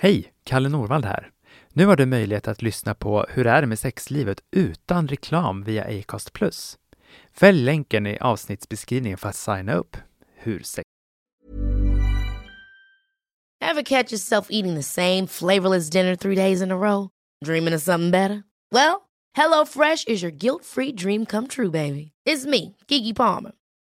Hej! Kalle Norvald här. Nu har du möjlighet att lyssna på Hur är det med sexlivet utan reklam via Acast+. Fäll länken i avsnittsbeskrivningen för att signa upp. Hur sex... Have catch yourself eating the same flavorless dinner three days in a row? Dreaming of something better? Well, Hello Fresh is your guilt-free dream come true, baby. It's me, Gigi Palmer.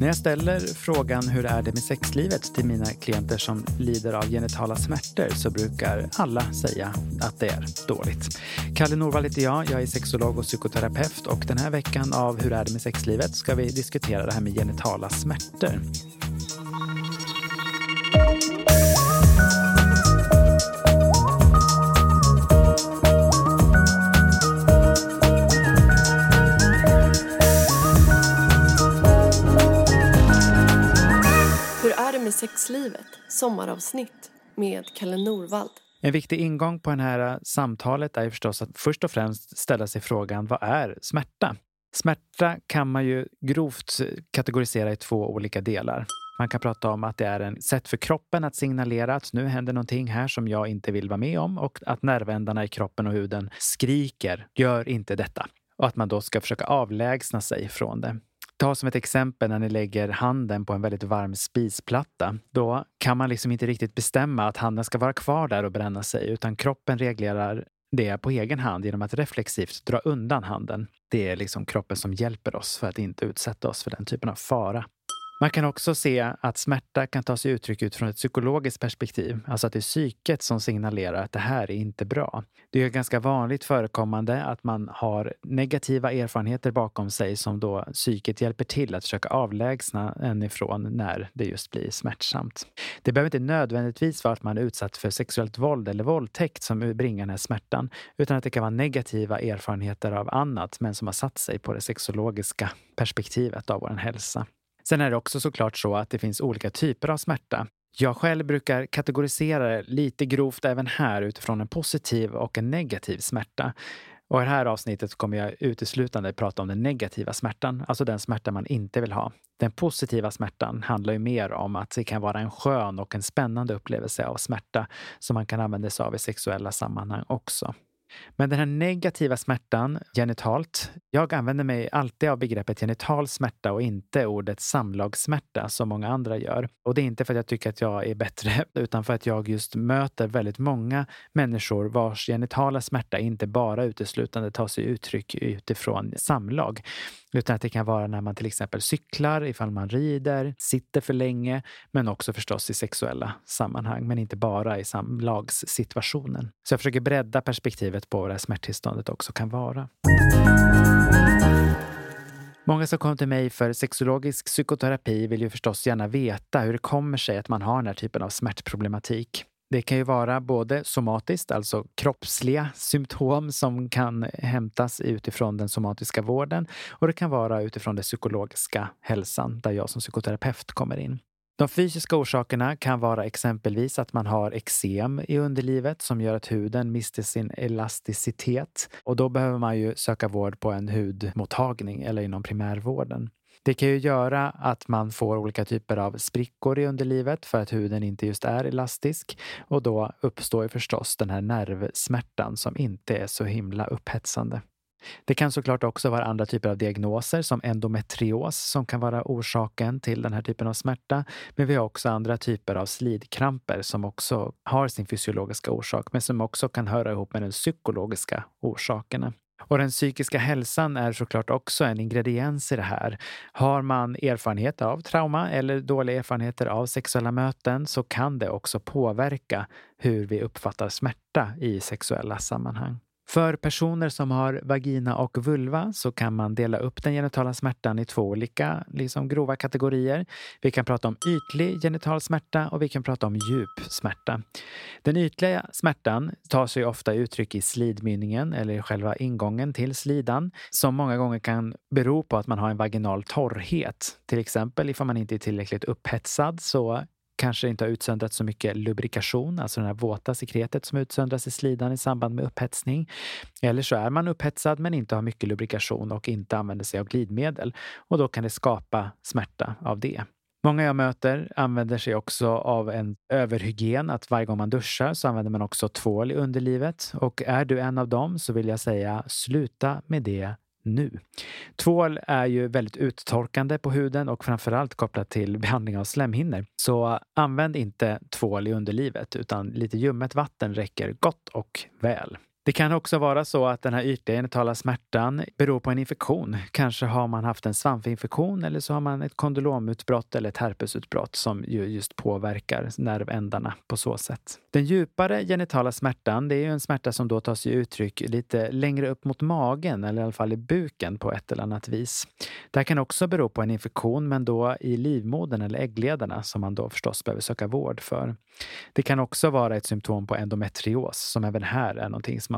När jag ställer frågan hur är det med sexlivet till mina klienter som lider av genitala smärtor så brukar alla säga att det är dåligt. Kalle Norvall heter jag, jag är sexolog och psykoterapeut och den här veckan av Hur är det med sexlivet ska vi diskutera det här med genitala smärtor. Är? Sommaravsnitt med Kalle Norvald. En viktig ingång på det här eh, samtalet är förstås att först och främst ställa sig frågan vad är smärta? Smärta kan man ju grovt eh, kategorisera i två olika delar. Man kan prata om att det är ett sätt för kroppen att signalera att nu händer någonting här som jag inte vill vara med om och att nervändarna i kroppen och huden skriker, gör inte detta. Och att man då ska försöka avlägsna sig från det. Ta som ett exempel när ni lägger handen på en väldigt varm spisplatta. Då kan man liksom inte riktigt bestämma att handen ska vara kvar där och bränna sig utan kroppen reglerar det på egen hand genom att reflexivt dra undan handen. Det är liksom kroppen som hjälper oss för att inte utsätta oss för den typen av fara. Man kan också se att smärta kan ta sig uttryck utifrån ett psykologiskt perspektiv. Alltså att det är psyket som signalerar att det här är inte bra. Det är ganska vanligt förekommande att man har negativa erfarenheter bakom sig som då psyket hjälper till att försöka avlägsna en ifrån när det just blir smärtsamt. Det behöver inte nödvändigtvis vara att man är utsatt för sexuellt våld eller våldtäkt som bringar den här smärtan, utan att det kan vara negativa erfarenheter av annat men som har satt sig på det sexologiska perspektivet av vår hälsa. Sen är det också såklart så att det finns olika typer av smärta. Jag själv brukar kategorisera det lite grovt även här utifrån en positiv och en negativ smärta. Och i det här avsnittet kommer jag uteslutande prata om den negativa smärtan, alltså den smärta man inte vill ha. Den positiva smärtan handlar ju mer om att det kan vara en skön och en spännande upplevelse av smärta som man kan använda sig av i sexuella sammanhang också. Men den här negativa smärtan genitalt, jag använder mig alltid av begreppet genital smärta och inte ordet samlagssmärta som många andra gör. Och det är inte för att jag tycker att jag är bättre, utan för att jag just möter väldigt många människor vars genitala smärta inte bara uteslutande tar sig uttryck utifrån samlag, utan att det kan vara när man till exempel cyklar, ifall man rider, sitter för länge, men också förstås i sexuella sammanhang, men inte bara i samlagssituationen. Så jag försöker bredda perspektivet på vad det här smärttillståndet också kan vara. Många som kommer till mig för sexologisk psykoterapi vill ju förstås gärna veta hur det kommer sig att man har den här typen av smärtproblematik. Det kan ju vara både somatiskt, alltså kroppsliga symptom som kan hämtas utifrån den somatiska vården och det kan vara utifrån den psykologiska hälsan där jag som psykoterapeut kommer in. De fysiska orsakerna kan vara exempelvis att man har eksem i underlivet som gör att huden mister sin elasticitet och då behöver man ju söka vård på en hudmottagning eller inom primärvården. Det kan ju göra att man får olika typer av sprickor i underlivet för att huden inte just är elastisk och då uppstår ju förstås den här nervsmärtan som inte är så himla upphetsande. Det kan såklart också vara andra typer av diagnoser som endometrios som kan vara orsaken till den här typen av smärta. Men vi har också andra typer av slidkramper som också har sin fysiologiska orsak men som också kan höra ihop med de psykologiska orsakerna. Och den psykiska hälsan är såklart också en ingrediens i det här. Har man erfarenhet av trauma eller dåliga erfarenheter av sexuella möten så kan det också påverka hur vi uppfattar smärta i sexuella sammanhang. För personer som har vagina och vulva så kan man dela upp den genitala smärtan i två olika liksom grova kategorier. Vi kan prata om ytlig genital smärta och vi kan prata om djup smärta. Den ytliga smärtan tar sig ofta uttryck i slidmynningen eller själva ingången till slidan som många gånger kan bero på att man har en vaginal torrhet. Till exempel ifall man inte är tillräckligt upphetsad så kanske inte har utsöndrat så mycket lubrikation, alltså det här våta sekretet som utsöndras i slidan i samband med upphetsning. Eller så är man upphetsad men inte har mycket lubrikation och inte använder sig av glidmedel och då kan det skapa smärta av det. Många jag möter använder sig också av en överhygien, att varje gång man duschar så använder man också tvål i underlivet. Och är du en av dem så vill jag säga sluta med det nu. Tvål är ju väldigt uttorkande på huden och framförallt kopplat till behandling av slemhinnor. Så använd inte tvål i underlivet utan lite ljummet vatten räcker gott och väl. Det kan också vara så att den här ytliga genitala smärtan beror på en infektion. Kanske har man haft en svampinfektion eller så har man ett kondylomutbrott eller ett herpesutbrott som ju just påverkar nervändarna på så sätt. Den djupare genitala smärtan, det är ju en smärta som då tar sig uttryck lite längre upp mot magen eller i alla fall i buken på ett eller annat vis. Det här kan också bero på en infektion, men då i livmodern eller äggledarna som man då förstås behöver söka vård för. Det kan också vara ett symptom på endometrios som även här är någonting som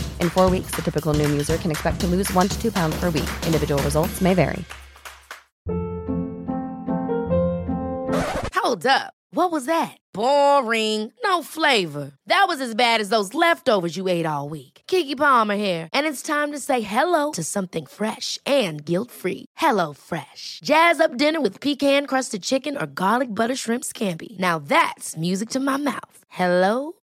In four weeks, the typical Noom user can expect to lose one to two pounds per week. Individual results may vary. Hold up. What was that? Boring. No flavor. That was as bad as those leftovers you ate all week. Kiki Palmer here, and it's time to say hello to something fresh and guilt-free. Hello Fresh. Jazz up dinner with pecan-crusted chicken or garlic butter shrimp scampi. Now that's music to my mouth. Hello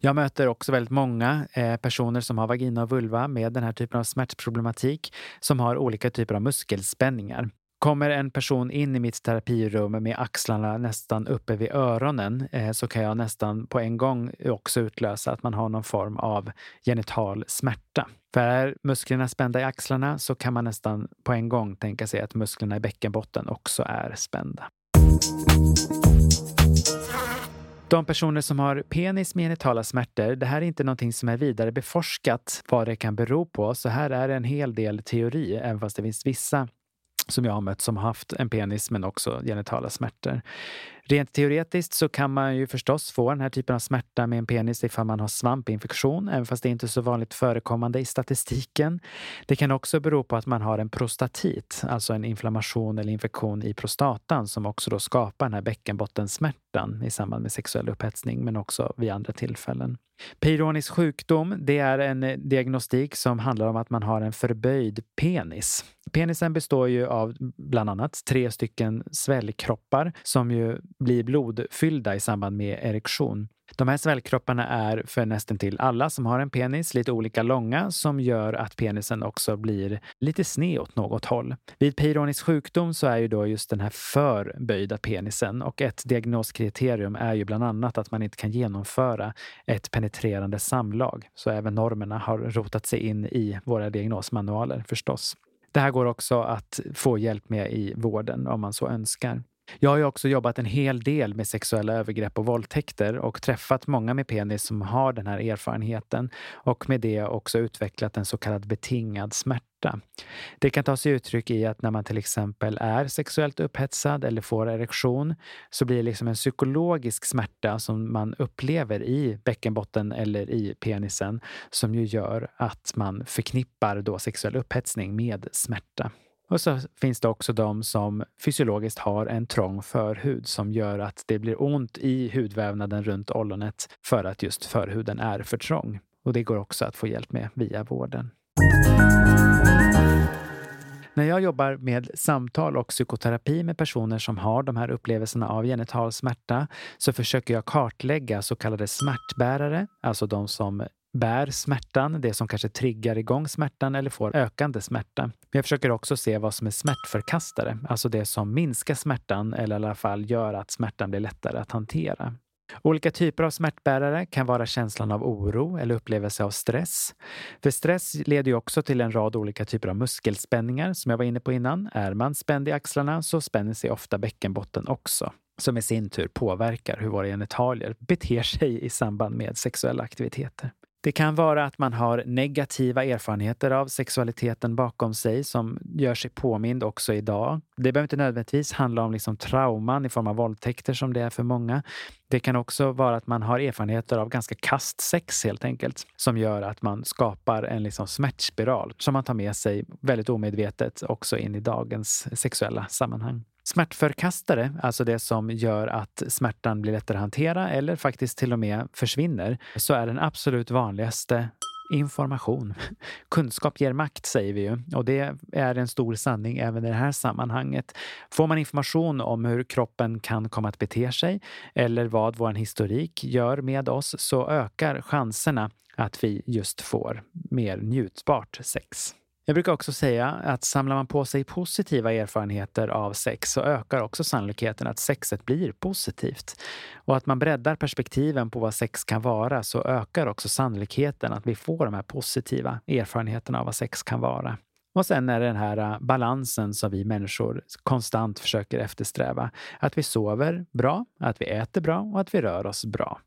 Jag möter också väldigt många eh, personer som har vagina och vulva med den här typen av smärtproblematik som har olika typer av muskelspänningar. Kommer en person in i mitt terapirum med axlarna nästan uppe vid öronen eh, så kan jag nästan på en gång också utlösa att man har någon form av genital smärta. För är musklerna spända i axlarna så kan man nästan på en gång tänka sig att musklerna i bäckenbotten också är spända. De personer som har penis med genitala smärtor, det här är inte någonting som är vidare beforskat vad det kan bero på. Så här är en hel del teori, även fast det finns vissa som jag har mött som har haft en penis men också genitala smärtor. Rent teoretiskt så kan man ju förstås få den här typen av smärta med en penis ifall man har svampinfektion, även fast det inte är så vanligt förekommande i statistiken. Det kan också bero på att man har en prostatit, alltså en inflammation eller infektion i prostatan som också då skapar den här bäckenbottensmärtan i samband med sexuell upphetsning, men också vid andra tillfällen. Peyronis sjukdom, det är en eh, diagnostik som handlar om att man har en förböjd penis. Penisen består ju av bland annat tre stycken svällkroppar som ju blir blodfyllda i samband med erektion. De här svällkropparna är för nästan till alla som har en penis lite olika långa som gör att penisen också blir lite sned åt något håll. Vid Peyronisk sjukdom så är ju då just den här förböjda penisen och ett diagnoskriterium är ju bland annat att man inte kan genomföra ett penetrerande samlag. Så även normerna har rotat sig in i våra diagnosmanualer förstås. Det här går också att få hjälp med i vården om man så önskar. Jag har ju också jobbat en hel del med sexuella övergrepp och våldtäkter och träffat många med penis som har den här erfarenheten och med det också utvecklat en så kallad betingad smärta. Det kan ta sig uttryck i att när man till exempel är sexuellt upphetsad eller får erektion så blir det liksom en psykologisk smärta som man upplever i bäckenbotten eller i penisen som ju gör att man förknippar då sexuell upphetsning med smärta. Och så finns det också de som fysiologiskt har en trång förhud som gör att det blir ont i hudvävnaden runt ollonet för att just förhuden är för trång. Och det går också att få hjälp med via vården. När jag jobbar med samtal och psykoterapi med personer som har de här upplevelserna av genital smärta så försöker jag kartlägga så kallade smärtbärare, alltså de som bär smärtan, det som kanske triggar igång smärtan eller får ökande smärta. Men jag försöker också se vad som är smärtförkastare, alltså det som minskar smärtan eller i alla fall gör att smärtan blir lättare att hantera. Olika typer av smärtbärare kan vara känslan av oro eller upplevelse av stress. För stress leder ju också till en rad olika typer av muskelspänningar som jag var inne på innan. Är man spänd i axlarna så spänner sig ofta bäckenbotten också som i sin tur påverkar hur våra genitalier beter sig i samband med sexuella aktiviteter. Det kan vara att man har negativa erfarenheter av sexualiteten bakom sig som gör sig påmind också idag. Det behöver inte nödvändigtvis handla om liksom trauman i form av våldtäkter som det är för många. Det kan också vara att man har erfarenheter av ganska kast sex helt enkelt som gör att man skapar en liksom smärtspiral som man tar med sig väldigt omedvetet också in i dagens sexuella sammanhang. Smärtförkastare, alltså det som gör att smärtan blir lättare att hantera eller faktiskt till och med försvinner, så är den absolut vanligaste information. Kunskap ger makt, säger vi ju. Och det är en stor sanning även i det här sammanhanget. Får man information om hur kroppen kan komma att bete sig eller vad vår historik gör med oss så ökar chanserna att vi just får mer njutbart sex. Jag brukar också säga att samlar man på sig positiva erfarenheter av sex så ökar också sannolikheten att sexet blir positivt. Och att man breddar perspektiven på vad sex kan vara så ökar också sannolikheten att vi får de här positiva erfarenheterna av vad sex kan vara. Och sen är det den här äh, balansen som vi människor konstant försöker eftersträva. Att vi sover bra, att vi äter bra och att vi rör oss bra.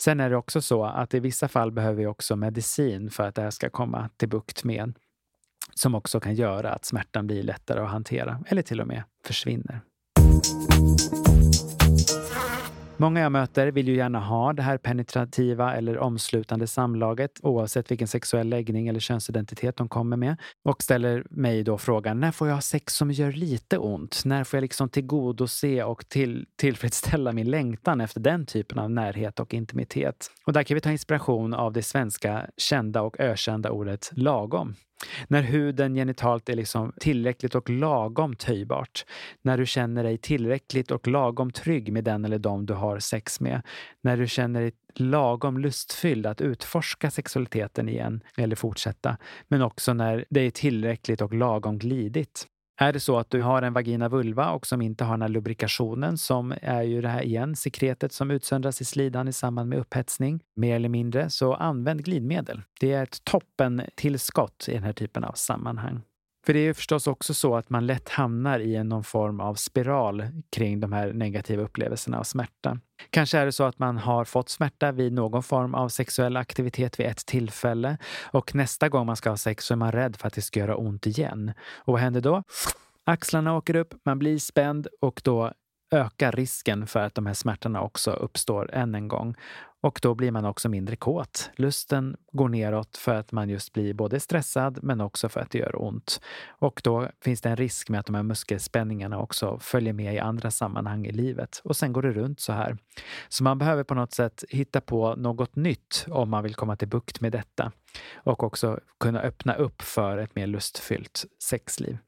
Sen är det också så att i vissa fall behöver vi också medicin för att det här ska komma till bukt med som också kan göra att smärtan blir lättare att hantera eller till och med försvinner. Många jag möter vill ju gärna ha det här penetrativa eller omslutande samlaget oavsett vilken sexuell läggning eller könsidentitet de kommer med och ställer mig då frågan när får jag ha sex som gör lite ont? När får jag liksom tillgodose och till, tillfredsställa min längtan efter den typen av närhet och intimitet? Och där kan vi ta inspiration av det svenska kända och ökända ordet lagom. När huden genitalt är liksom tillräckligt och lagom töjbart. När du känner dig tillräckligt och lagom trygg med den eller dem du har sex med. När du känner dig lagom lustfylld att utforska sexualiteten igen eller fortsätta. Men också när det är tillräckligt och lagom glidigt. Är det så att du har en vagina vulva och som inte har den här lubrikationen som är ju det här igen, sekretet som utsöndras i slidan i samband med upphetsning, mer eller mindre, så använd glidmedel. Det är ett toppen tillskott i den här typen av sammanhang. För det är ju förstås också så att man lätt hamnar i någon form av spiral kring de här negativa upplevelserna av smärta. Kanske är det så att man har fått smärta vid någon form av sexuell aktivitet vid ett tillfälle och nästa gång man ska ha sex så är man rädd för att det ska göra ont igen. Och vad händer då? Axlarna åker upp, man blir spänd och då ökar risken för att de här smärtorna också uppstår än en gång. Och då blir man också mindre kåt. Lusten går neråt för att man just blir både stressad men också för att det gör ont. Och då finns det en risk med att de här muskelspänningarna också följer med i andra sammanhang i livet. Och sen går det runt så här. Så man behöver på något sätt hitta på något nytt om man vill komma till bukt med detta. Och också kunna öppna upp för ett mer lustfyllt sexliv.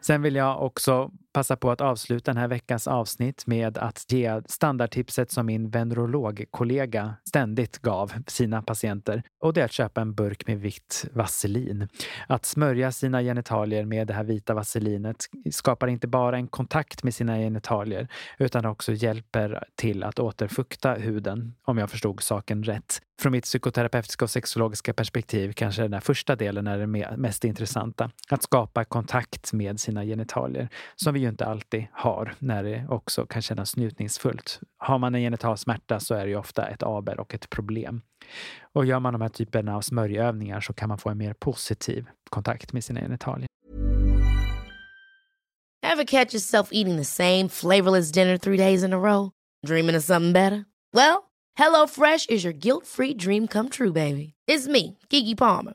Sen vill jag också passa på att avsluta den här veckans avsnitt med att ge standardtipset som min venerologkollega ständigt gav sina patienter. Och det är att köpa en burk med vitt vaselin. Att smörja sina genitalier med det här vita vaselinet skapar inte bara en kontakt med sina genitalier utan också hjälper till att återfukta huden, om jag förstod saken rätt. Från mitt psykoterapeutiska och sexologiska perspektiv kanske den här första delen är den mest intressanta. Att skapa kontakt med sina genitalier, som vi ju inte alltid har när det också kan kännas njutningsfullt. Har man en genital smärta så är det ju ofta ett aber och ett problem. Och gör man de här typerna av smörjövningar så kan man få en mer positiv kontakt med sina genitalier. Have catch yourself eating the same flavorless dinner three days in a row? Dreaming of something better? Well, hello fresh is your guilt free dream come true baby. It's me, Gigi Palmer.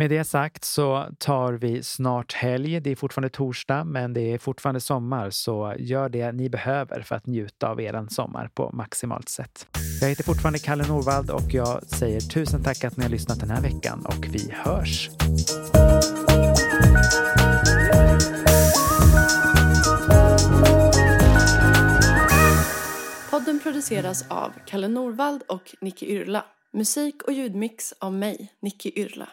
Med det sagt så tar vi snart helg. Det är fortfarande torsdag, men det är fortfarande sommar, så gör det ni behöver för att njuta av er sommar på maximalt sätt. Jag heter fortfarande Kalle Norvald och jag säger tusen tack att ni har lyssnat den här veckan och vi hörs! Podden produceras av Kalle Norvald och Nicky Yrla. Musik och ljudmix av mig, Nicky Yrla.